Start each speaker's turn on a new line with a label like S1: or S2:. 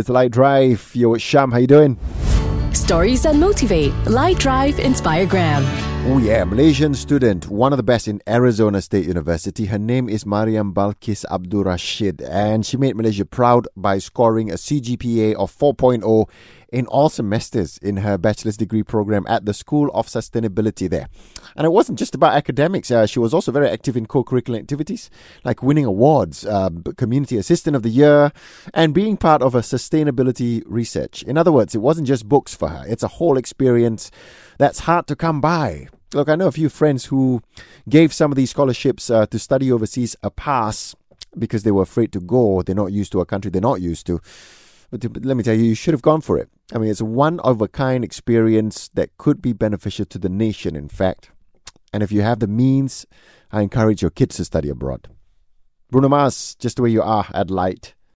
S1: It's Lite Drive. Yo, it's Sham. How you doing?
S2: Stories that motivate. Lite Drive Inspire Inspiregram.
S1: Oh yeah, Malaysian student, one of the best in Arizona State University. Her name is Maryam Balqis Abdul Rashid, and she made Malaysia proud by scoring a CGPA of 4.0 in all semesters in her bachelor's degree program at the School of Sustainability there. And it wasn't just about academics. Uh, she was also very active in co-curricular activities like winning awards, uh, Community Assistant of the Year, and being part of a sustainability research. In other words, it wasn't just books for her. It's a whole experience that's hard to come by. Look, I know a few friends who gave some of these scholarships uh, to study overseas a pass because they were afraid to go. They're not used to a country they're not used to. But let me tell you, you should have gone for it. I mean, it's a one of a kind experience that could be beneficial to the nation, in fact. And if you have the means, I encourage your kids to study abroad. Bruno Mars, just the way you are at Lite.